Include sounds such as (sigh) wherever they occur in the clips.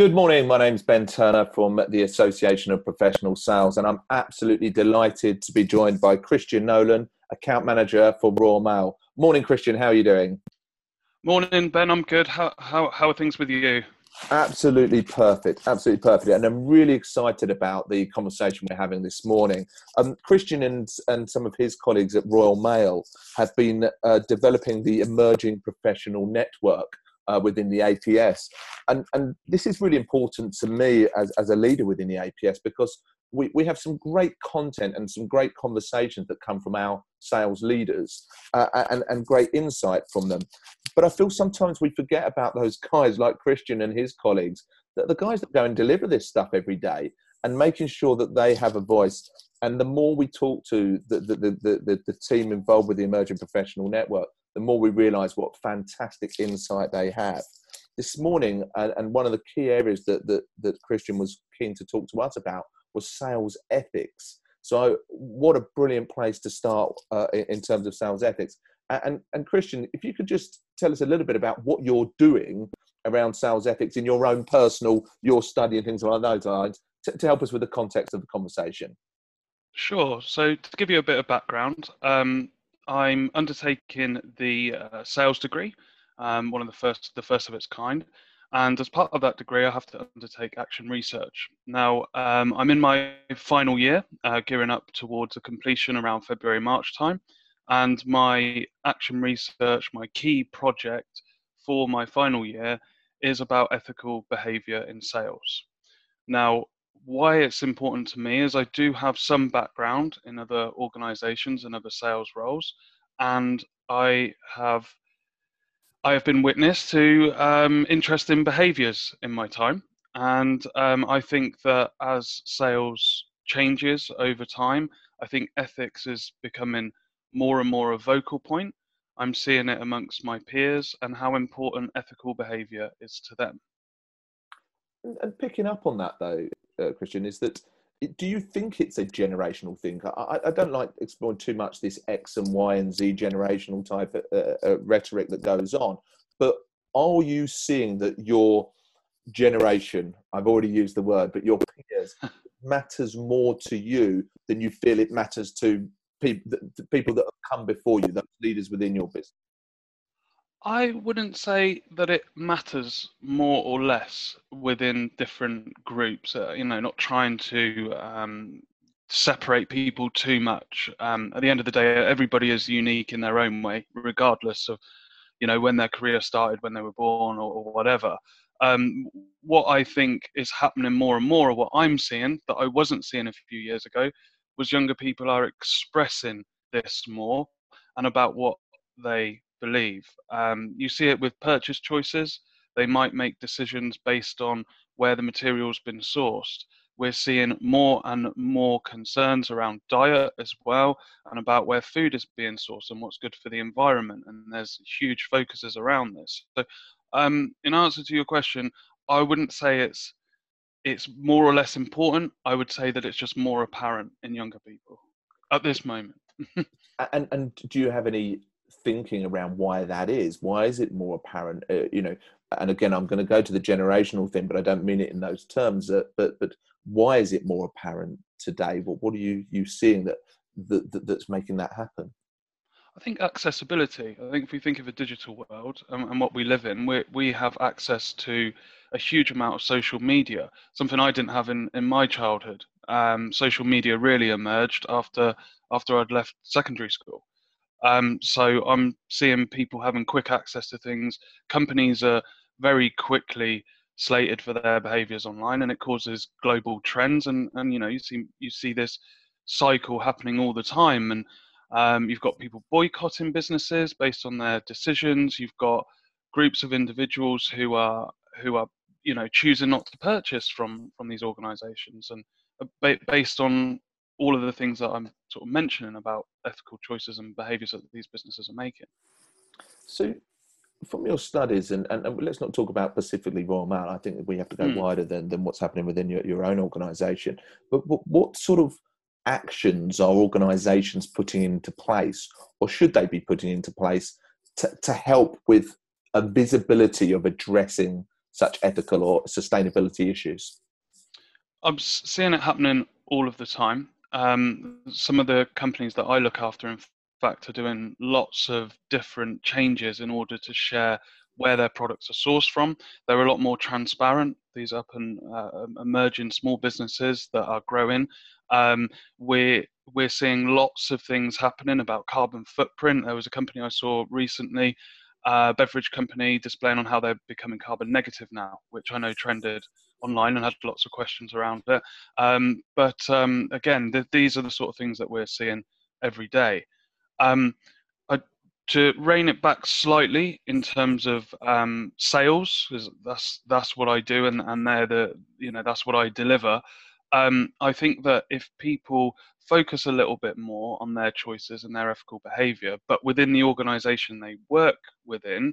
Good morning. My name's Ben Turner from the Association of Professional Sales, and I'm absolutely delighted to be joined by Christian Nolan, account manager for Royal Mail. Morning, Christian. How are you doing? Morning, Ben. I'm good. How how how are things with you? Absolutely perfect. Absolutely perfect. And I'm really excited about the conversation we're having this morning. Um, Christian and, and some of his colleagues at Royal Mail have been uh, developing the Emerging Professional Network uh, within the APS. And, and this is really important to me as, as a leader within the APS because we, we have some great content and some great conversations that come from our sales leaders uh, and, and great insight from them. But I feel sometimes we forget about those guys like Christian and his colleagues, that the guys that go and deliver this stuff every day and making sure that they have a voice. And the more we talk to the, the, the, the, the team involved with the Emerging Professional Network, the more we realize what fantastic insight they have. This morning, and, and one of the key areas that, that, that Christian was keen to talk to us about was sales ethics. So, what a brilliant place to start uh, in, in terms of sales ethics. And, and Christian, if you could just tell us a little bit about what you're doing around sales ethics in your own personal, your study and things along those lines, to, to help us with the context of the conversation. Sure. So, to give you a bit of background, um, I'm undertaking the uh, sales degree, um, one of the first, the first of its kind. And as part of that degree, I have to undertake action research. Now, um, I'm in my final year, uh, gearing up towards a completion around February, March time. And my action research, my key project for my final year, is about ethical behavior in sales. Now, why it's important to me is I do have some background in other organizations and other sales roles, and I have I have been witness to um, interesting behaviors in my time. And um, I think that as sales changes over time, I think ethics is becoming more and more a vocal point. I'm seeing it amongst my peers and how important ethical behavior is to them. And picking up on that, though, uh, Christian, is that do you think it's a generational thing? I, I, don't like exploring too much this X and Y and Z generational type of, uh, uh, rhetoric that goes on, but are you seeing that your generation, I've already used the word, but your peers (laughs) matters more to you than you feel it matters to people, the people that have come before you, those leaders within your business? I wouldn't say that it matters more or less within different groups. Uh, you know, not trying to um, separate people too much. Um, at the end of the day, everybody is unique in their own way, regardless of, you know, when their career started, when they were born, or, or whatever. Um, what I think is happening more and more, or what I'm seeing that I wasn't seeing a few years ago, was younger people are expressing this more and about what they believe. Um, you see it with purchase choices. They might make decisions based on where the material's been sourced. We're seeing more and more concerns around diet as well and about where food is being sourced and what's good for the environment. And there's huge focuses around this. So, um, in answer to your question, I wouldn't say it's it's more or less important. I would say that it's just more apparent in younger people at this moment. (laughs) and and do you have any thinking around why that is. Why is it more apparent? Uh, you know, and again, I'm going to go to the generational thing, but I don't mean it in those terms. Uh, but but why is it more apparent today? What what are you you seeing that, that, that that's making that happen? I think accessibility. I think if we think of a digital world and, and what we live in, we we have access to a huge amount of social media. Something I didn't have in in my childhood. Um, social media really emerged after after I'd left secondary school. Um, so I'm seeing people having quick access to things. Companies are very quickly slated for their behaviors online, and it causes global trends. And and you know you see you see this cycle happening all the time. And um, you've got people boycotting businesses based on their decisions. You've got groups of individuals who are who are you know choosing not to purchase from from these organizations and uh, based on all of the things that I'm sort of mentioning about ethical choices and behaviours that these businesses are making. So, from your studies, and, and, and, let's not talk about specifically Royal Mail, I think we have to go mm. wider than, than what's happening within your, your own organisation. But, but what sort of actions are organisations putting into place, or should they be putting into place, to, to help with a visibility of addressing such ethical or sustainability issues? I'm seeing it happening all of the time. Um, some of the companies that I look after, in fact, are doing lots of different changes in order to share where their products are sourced from. They're a lot more transparent. These up and uh, emerging small businesses that are growing. Um, we're we're seeing lots of things happening about carbon footprint. There was a company I saw recently, a uh, beverage company, displaying on how they're becoming carbon negative now, which I know trended online and had lots of questions around it. Um, but um, again, th- these are the sort of things that we're seeing every day. Um, I, to rein it back slightly in terms of um, sales, because that's that's what I do, and, and they're the you know that's what I deliver. Um, I think that if people focus a little bit more on their choices and their ethical behavior, but within the organization they work within,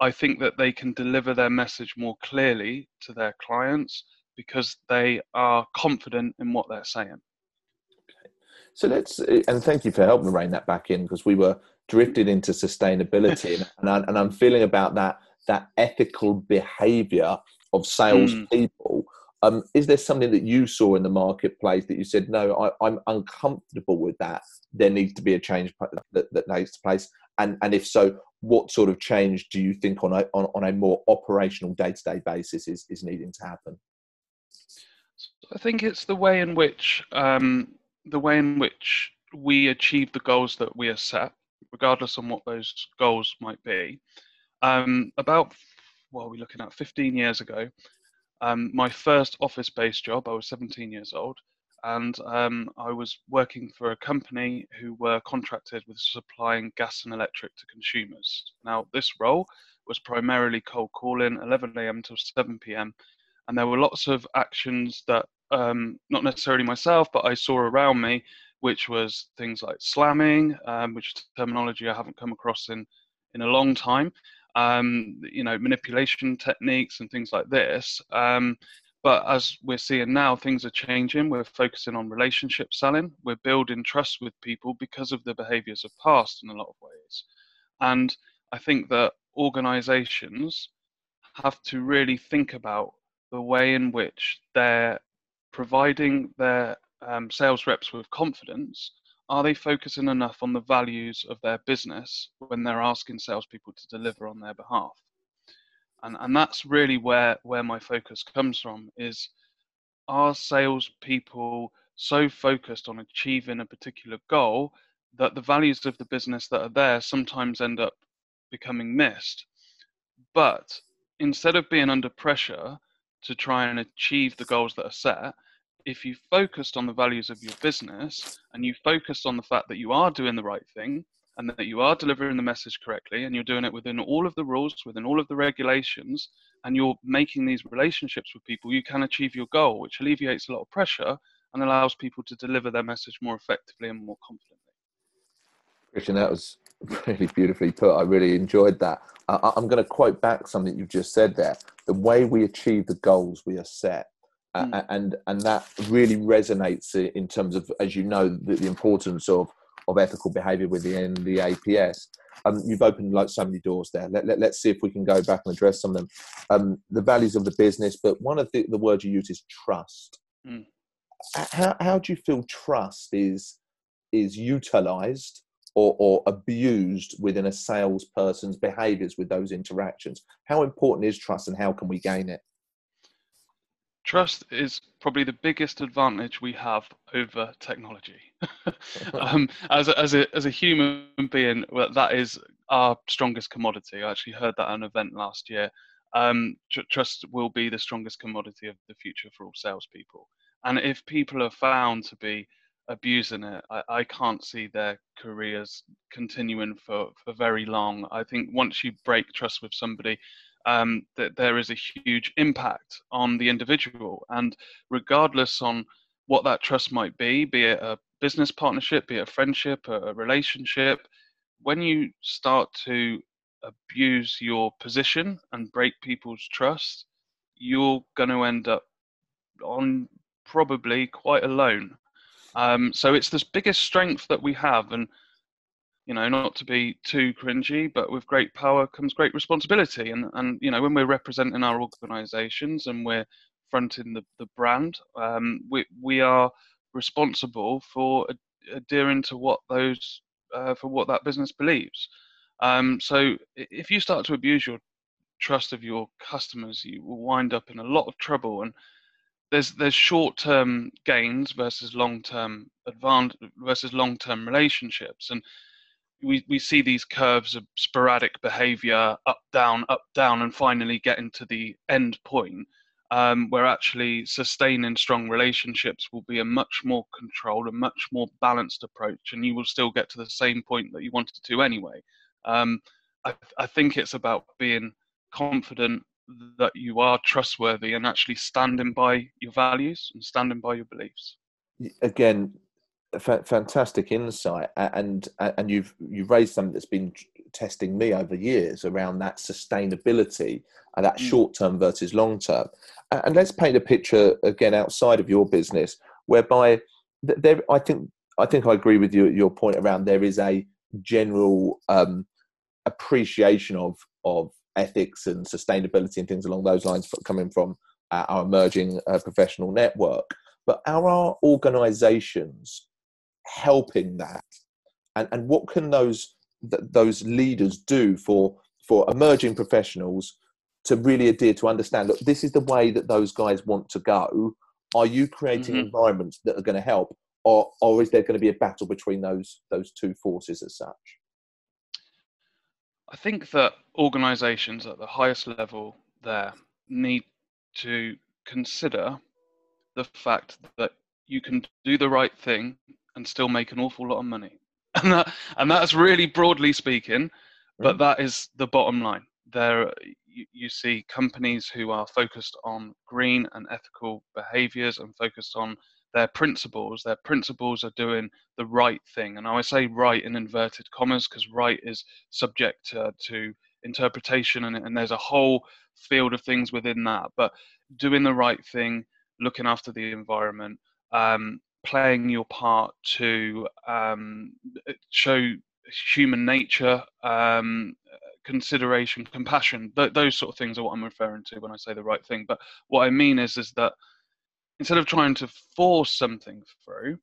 I think that they can deliver their message more clearly to their clients because they are confident in what they're saying. So let's, and thank you for helping rein that back in because we were drifted into sustainability, (laughs) and, I, and I'm feeling about that that ethical behaviour of salespeople. Mm. Um, is there something that you saw in the marketplace that you said, no, I, am uncomfortable with that? There needs to be a change that, that takes place, and and if so, what sort of change do you think on a on, on a more operational day to day basis is is needing to happen? I think it's the way in which um, the way in which we achieve the goals that we are set, regardless on what those goals might be. Um, about what are we looking at? 15 years ago, um, my first office-based job. I was 17 years old and um, I was working for a company who were contracted with supplying gas and electric to consumers. Now, this role was primarily cold calling, 11 a.m. till 7 p.m., and there were lots of actions that, um, not necessarily myself, but I saw around me, which was things like slamming, um, which is terminology I haven't come across in in a long time. Um, you know, manipulation techniques and things like this. But as we're seeing now, things are changing. We're focusing on relationship selling. We're building trust with people because of the behaviors of past in a lot of ways. And I think that organizations have to really think about the way in which they're providing their um, sales reps with confidence. Are they focusing enough on the values of their business when they're asking salespeople to deliver on their behalf? And and that's really where where my focus comes from is are salespeople so focused on achieving a particular goal that the values of the business that are there sometimes end up becoming missed? But instead of being under pressure to try and achieve the goals that are set if you focused on the values of your business and you focused on the fact that you are doing the right thing and that you are delivering the message correctly and you're doing it within all of the rules, within all of the regulations, and you're making these relationships with people, you can achieve your goal, which alleviates a lot of pressure and allows people to deliver their message more effectively and more confidently. Christian, that was (laughs) really beautifully put. I really enjoyed that. I, am going to quote back something you've just said there. The way we achieve the goals we are set. Mm. and and that really resonates in terms of, as you know, the, the importance of of ethical behaviour within the APS. Um, you've opened like so many doors there. Let, let, us see if we can go back and address some of them. Um, the values of the business, but one of the, the words you use is trust. Mm. How, how do you feel trust is is utilized or, or abused within a salesperson's behaviors with those interactions? How important is trust and how can we gain it? Trust is probably the biggest advantage we have over technology. (laughs) um, as, a, as, a, as a human being, well, that is our strongest commodity. I actually heard that at an event last year. Um, tr- trust will be the strongest commodity of the future for all salespeople. And if people are found to be abusing it, I, I can't see their careers continuing for, for very long. I think once you break trust with somebody, um, that there is a huge impact on the individual. And regardless on what that trust might be, be it a business partnership, be it a friendship, a, a relationship, when you start to abuse your position and break people's trust, you're going to end up on probably quite alone. Um, so it's this biggest strength that we have, and you know, not to be too cringy, but with great power comes great responsibility. And, and you know, when we're representing our organizations and we're fronting the, the brand, um, we, we are responsible for adhering to what those, uh, for what that business believes. Um, so if you start to abuse your trust of your customers, you will wind up in a lot of trouble. And there's there's short-term gains versus long-term advantage versus long-term relationships, and we, we see these curves of sporadic behavior up down up down and finally getting to the end point um, where actually sustaining strong relationships will be a much more controlled and much more balanced approach and you will still get to the same point that you wanted to anyway. Um, I, I think it's about being confident that you are trustworthy and actually standing by your values and standing by your beliefs. Again fantastic insight, and and you've you've raised something that's been testing me over years around that sustainability and that mm. short term versus long term. And let's paint a picture again outside of your business, whereby there, I think I think I agree with you at your point around there is a general um, appreciation of of ethics and sustainability and things along those lines coming from our emerging uh, professional network. But are our organisations helping that? And and what can those th- those leaders do for for emerging professionals to really adhere to understand look this is the way that those guys want to go. Are you creating mm-hmm. environments that are going to help or or is there going to be a battle between those those two forces as such? I think that organizations at the highest level there need to consider the fact that you can do the right thing and still make an awful lot of money. (laughs) And that and that's really broadly speaking, but that is the bottom line. There you, you see companies who are focused on green and ethical behaviors and focused on their principles. Their principles are doing the right thing. And I say right in inverted commas because right is subject uh, to interpretation and, and there's a whole field of things within that. But doing the right thing, looking after the environment, um, playing your part to um, show human nature, um, consideration, compassion. Th- those sort of things are what I'm referring to when I say the right thing. But what I mean is, is that instead of trying to force something through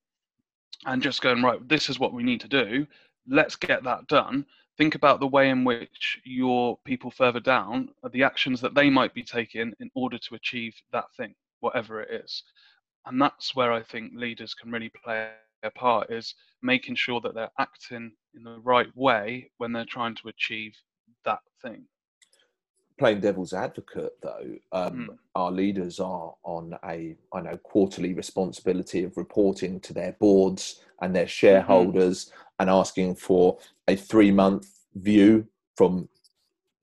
and just going right, this is what we need to do. Let's get that done. Think about the way in which your people further down the actions that they might be taking in order to achieve that thing, whatever it is and that's where I think leaders can really play a part is making sure that they're acting in the right way when they're trying to achieve that thing. Playing devil's advocate, though, um, mm. our leaders are on a I know quarterly responsibility of reporting to their boards and their mm-hmm. shareholders mm-hmm. and asking for a three month view from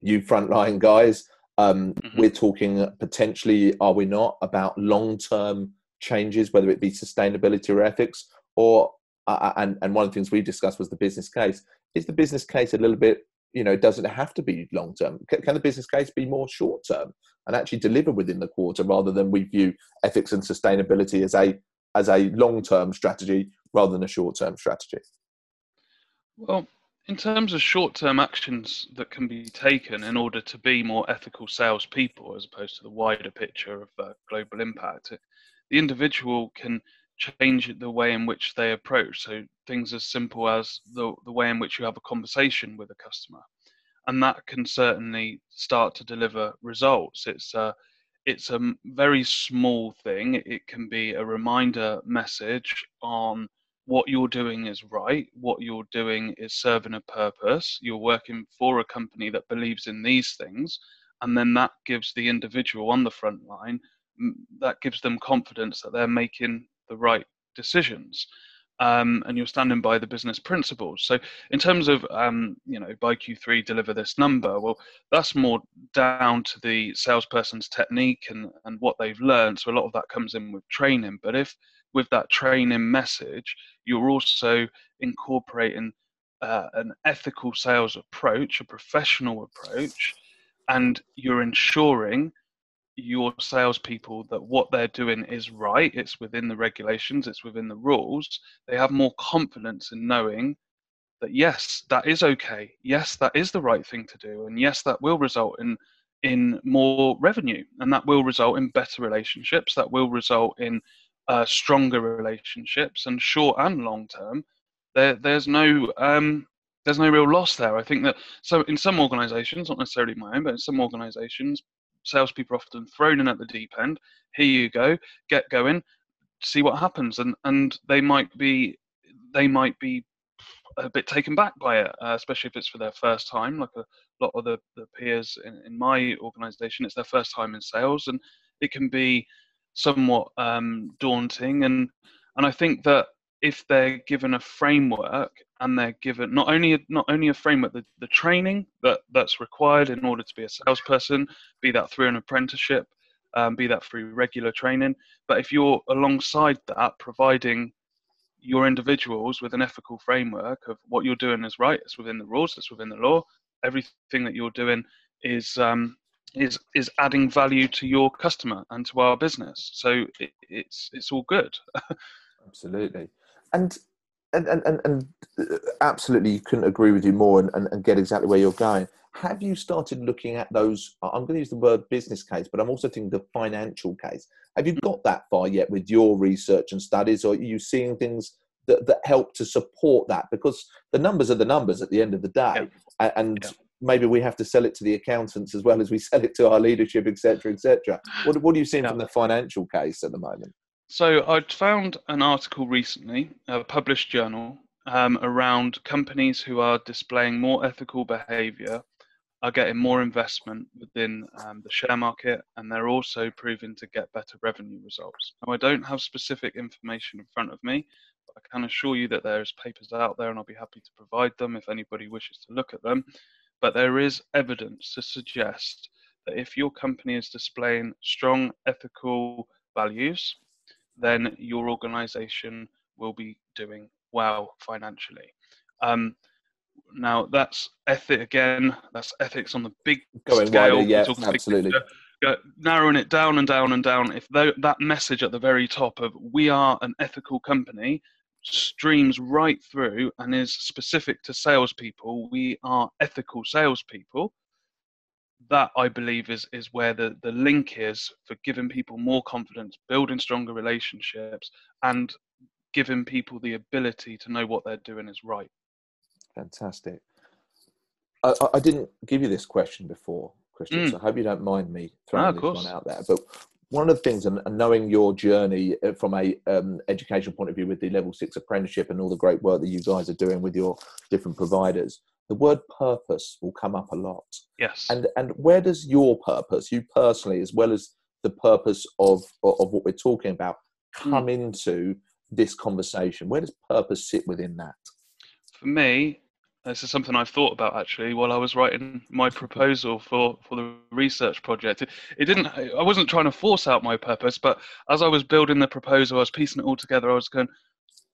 you frontline guys. Um, mm-hmm. We're talking potentially, are we not, about long term changes, whether it be sustainability or ethics, or uh, uh, and and one of the things we discussed was the business case. Is the business case a little bit, you know, doesn't have to be long term? Can, the business case be more short term and actually deliver within the quarter, rather than we view ethics and sustainability as a as a long term strategy rather than a short term strategy? Well, in terms of short term actions that can be taken in order to be more ethical salespeople as opposed to the wider picture of uh, global impact, the individual can change the way in which they approach. So things as simple as the, the way in which you have a conversation with a customer. And that can certainly start to deliver results. It's a, it's a very small thing. It can be a reminder message on what you're doing is right, what you're doing is serving a purpose, you're working for a company that believes in these things, and then that gives the individual on the front line that gives them confidence that they're making the right decisions. Um, and you're standing by the business principles. So, in terms of um, you know, by Q3 deliver this number, well, that's more down to the salesperson's technique and and what they've learned. So a lot of that comes in with training. But if with that training message, you're also incorporating uh, an ethical sales approach, a professional approach, and you're ensuring your salespeople that what they're doing is right, it's within the regulations, it's within the rules, they have more confidence in knowing that yes, that is okay. Yes, that is the right thing to do, and yes, that will result in in more revenue, and that will result in better relationships. That will result in uh, stronger relationships, and short and long term. There, there's no um, there's no real loss there. I think that so in some organisations, not necessarily my own, but in some organisations, salespeople are often thrown in at the deep end. Here you go, get going, see what happens, and and they might be they might be a bit taken back by it, uh, especially if it's for their first time. Like a lot of the, the peers in, in my organisation, it's their first time in sales, and it can be somewhat um, daunting. And and I think that if they're given a framework and they're given not only not only a framework, the, the training that that's required in order to be a salesperson, be that through an apprenticeship, um, be that through regular training, but if you're alongside that providing your individuals with an ethical framework of what you're doing is right, it's within the rules, it's within the law. Everything that you're doing is um, is is adding value to your customer and to our business. So it, it's it's all good. (laughs) Absolutely, and and and, and uh, absolutely, you couldn't agree with you more, and, and, and get exactly where you're going. Have you started looking at those? I'm going to use the word business case, but I'm also thinking the financial case. Have you got that far yet with your research and studies, or are you seeing things that, that help to support that? Because the numbers are the numbers at the end of the day, yeah. and yeah. maybe we have to sell it to the accountants as well as we (laughs) sell it to our leadership, etc., etc. What, what are you seeing yeah. from the financial case at the moment? So I found an article recently, a published journal, um, around companies who are displaying more ethical behaviour are getting more investment within um, the share market and they're also proving to get better revenue results. Now, I don't have specific information in front of me, but I can assure you that there's papers out there and I'll be happy to provide them if anybody wishes to look at them. But there is evidence to suggest that if your company is displaying strong ethical values, then your organization will be doing well financially. Um, now that's ethic again. That's ethics on the big Going scale. Wider, yeah, absolutely. Uh, narrowing it down and down and down. If that message at the very top of "we are an ethical company" streams right through and is specific to salespeople, we are ethical salespeople. That I believe is is where the the link is for giving people more confidence, building stronger relationships, and giving people the ability to know what they're doing is right. Fantastic. I, I, didn't give you this question before, Christian, mm. so I hope you don't mind me throwing ah, this one out there. But one of the things, and, knowing your journey uh, from a um, education point of view with the level six apprenticeship and all the great work that you guys are doing with your different providers, the word purpose will come up a lot. Yes. And and where does your purpose, you personally, as well as the purpose of of what we're talking about, come mm. into this conversation? Where does purpose sit within that? for me, this is something I've thought about actually while I was writing my proposal for, for the research project. It, it, didn't. I wasn't trying to force out my purpose, but as I was building the proposal, I was piecing it all together. I was going,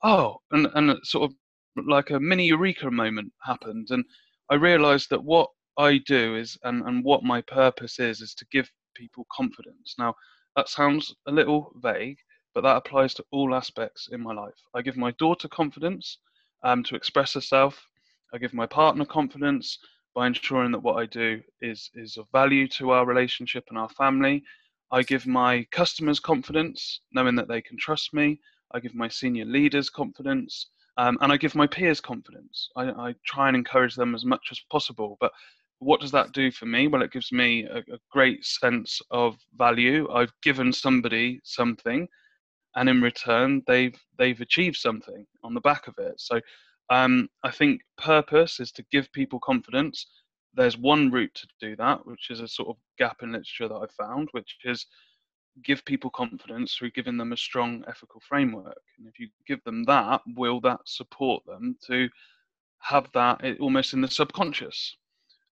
oh, and and sort of like a mini eureka moment happened, and I realised that what I do is, and and what my purpose is, is to give people confidence. Now that sounds a little vague, but that applies to all aspects in my life. I give my daughter confidence um, to express herself. I give my partner confidence by ensuring that what I do is is of value to our relationship and our family. I give my customers confidence, knowing that they can trust me. I give my senior leaders confidence, um, and I give my peers confidence. I, I, try and encourage them as much as possible. But what does that do for me? Well, it gives me a, a great sense of value. I've given somebody something, and in return they've they've achieved something on the back of it so um, i think purpose is to give people confidence there's one route to do that which is a sort of gap in literature that i found which is give people confidence through giving them a strong ethical framework. And if you give them that will that support them to have that almost in the subconscious?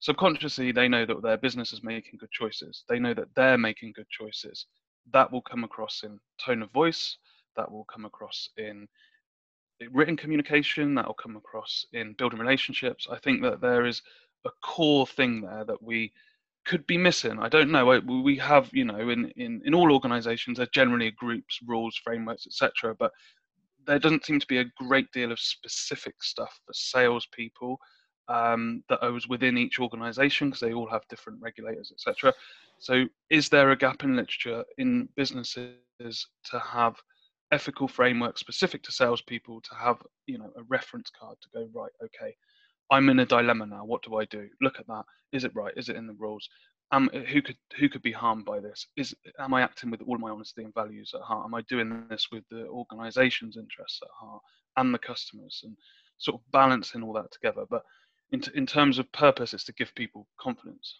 Subconsciously they know that their business is making good choices. They know that they're making good choices. That will come across in tone of voice, that will come across in written communication, that will come across in building relationships. I think that there is a core thing there that we could be missing. I don't know. We have, you know, in, in, in all organizations, there generally groups, rules, frameworks, etc. But there doesn't seem to be a great deal of specific stuff for salespeople um, that was within each organization because they all have different regulators, etc. So, is there a gap in literature in businesses to have ethical framework specific to salespeople to have you know a reference card to go right? Okay, I'm in a dilemma now. What do I do? Look at that. Is it right? Is it in the rules? Um, who could who could be harmed by this? Is am I acting with all my honesty and values at heart? Am I doing this with the organisation's interests at heart and the customers and sort of balancing all that together? But in, t- in terms of purpose, it's to give people confidence.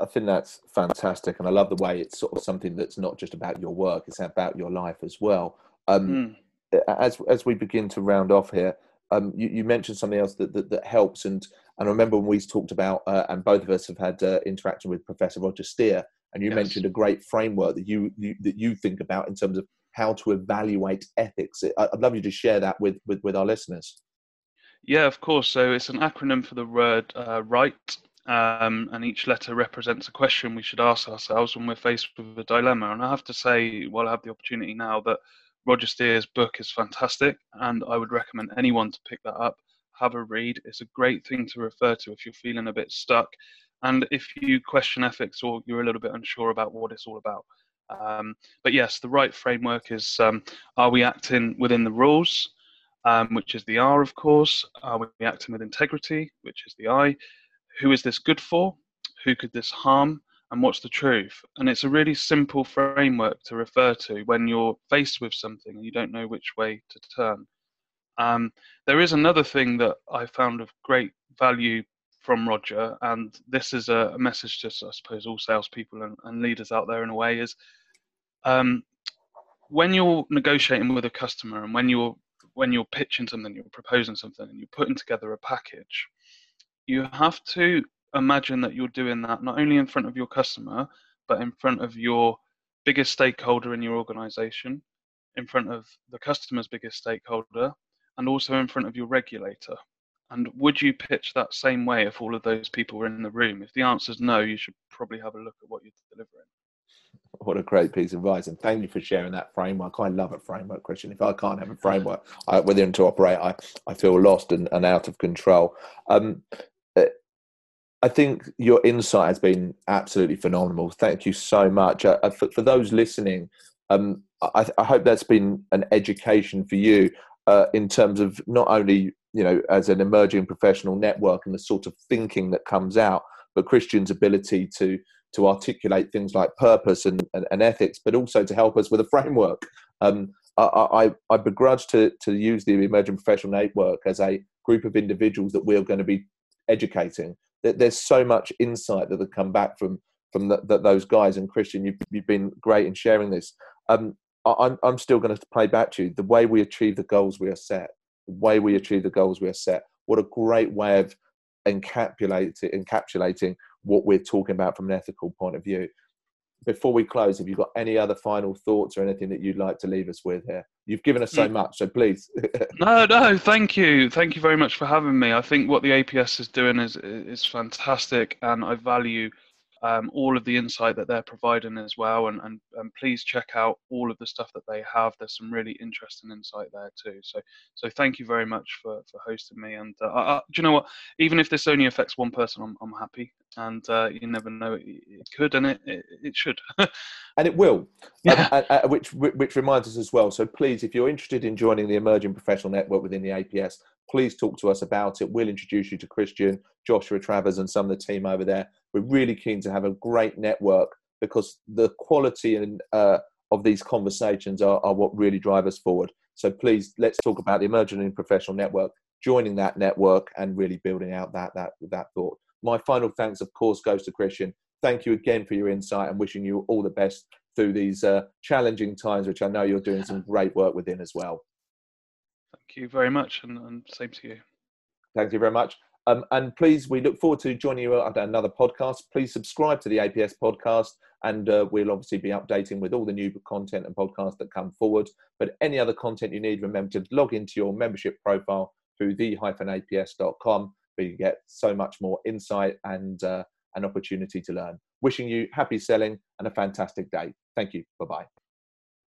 I think that's fantastic, and I love the way it's sort of something that's not just about your work; it's about your life as well. Um, mm. As as we begin to round off here, um, you, you, mentioned something else that, that, that helps, and and I remember when we talked about, uh, and both of us have had uh, interaction with Professor Roger Steare, and you yes. mentioned a great framework that you, you, that you think about in terms of how to evaluate ethics. I'd love you to share that with with, with our listeners. Yeah, of course. So it's an acronym for the word uh, right, um, and each letter represents a question we should ask ourselves when we're faced with a dilemma. And I have to say, while I have the opportunity now, that Roger Steare's book is fantastic, and I would recommend anyone to pick that up, have a read. It's a great thing to refer to if you're feeling a bit stuck, and if you question ethics or you're a little bit unsure about what it's all about. Um, but yes, the right framework is: um, Are we acting within the rules? um, which is the R, of course. Are we acting with integrity, which is the I? Who is this good for? Who could this harm? And what's the truth? And it's a really simple framework to refer to when you're faced with something and you don't know which way to turn. Um, there is another thing that I found of great value from Roger, and this is a, message to, I suppose, all salespeople and, and leaders out there in a way is um, when you're negotiating with a customer and when you're when you're pitching something, you're proposing something, and you're putting together a package, you have to imagine that you're doing that not only in front of your customer, but in front of your biggest stakeholder in your organization, in front of the customer's biggest stakeholder, and also in front of your regulator. And would you pitch that same way if all of those people were in the room? If the answer is no, you should probably have a look at what you're delivering. What a great piece of advice, and thank you for sharing that framework. I love a framework, Christian. If I can't have a framework I, within to operate, I, I feel lost and, and out of control. Um, I think your insight has been absolutely phenomenal. Thank you so much. Uh, uh, for, for, those listening, um, I, I, hope that's been an education for you uh, in terms of not only you know as an emerging professional network and the sort of thinking that comes out, but Christian's ability to to articulate things like purpose and, and, and ethics, but also to help us with a framework. Um, I, I, I, begrudge to, to use the Emerging Professional Network as a group of individuals that we're going to be educating. There's so much insight that have come back from from the, the, those guys. And Christian, you've, you've been great in sharing this. Um, I'm, I'm still going to play back to you the way we achieve the goals we are set, the way we achieve the goals we are set. What a great way of encapsulating, encapsulating what we're talking about from an ethical point of view. Before we close, have you got any other final thoughts or anything that you'd like to leave us with here? You've given us so mm. much, so please. (laughs) no, no, thank you, thank you very much for having me. I think what the APS is doing is is fantastic, and I value um, all of the insight that they're providing as well. And, and, and please check out all of the stuff that they have. There's some really interesting insight there too. So so thank you very much for, for hosting me. And uh, I, I, do you know what? Even if this only affects one person, I'm, I'm happy. And uh, you never know, it, it could and it, it, it should. (laughs) and it will, yeah. Um, uh, which, which reminds us as well. So please, if you're interested in joining the Emerging Professional Network within the APS, please talk to us about it. We'll introduce you to Christian, Joshua Travers, and some of the team over there we're really keen to have a great network because the quality and uh, of these conversations are, are what really drive us forward. So please, let's talk about the emerging and professional network, joining that network, and really building out that that that thought. My final thanks, of course, goes to Christian. Thank you again for your insight and wishing you all the best through these uh, challenging times, which I know you're doing some great work within as well. Thank you very much, and, and same to you. Thank you very much. Um, and please, we look forward to joining you on another podcast. Please subscribe to the APS podcast, and uh, we'll obviously be updating with all the new content and podcasts that come forward. But any other content you need, remember to log into your membership profile through the-aps.com, where you get so much more insight and uh, an opportunity to learn. Wishing you happy selling and a fantastic day. Thank you. Bye bye.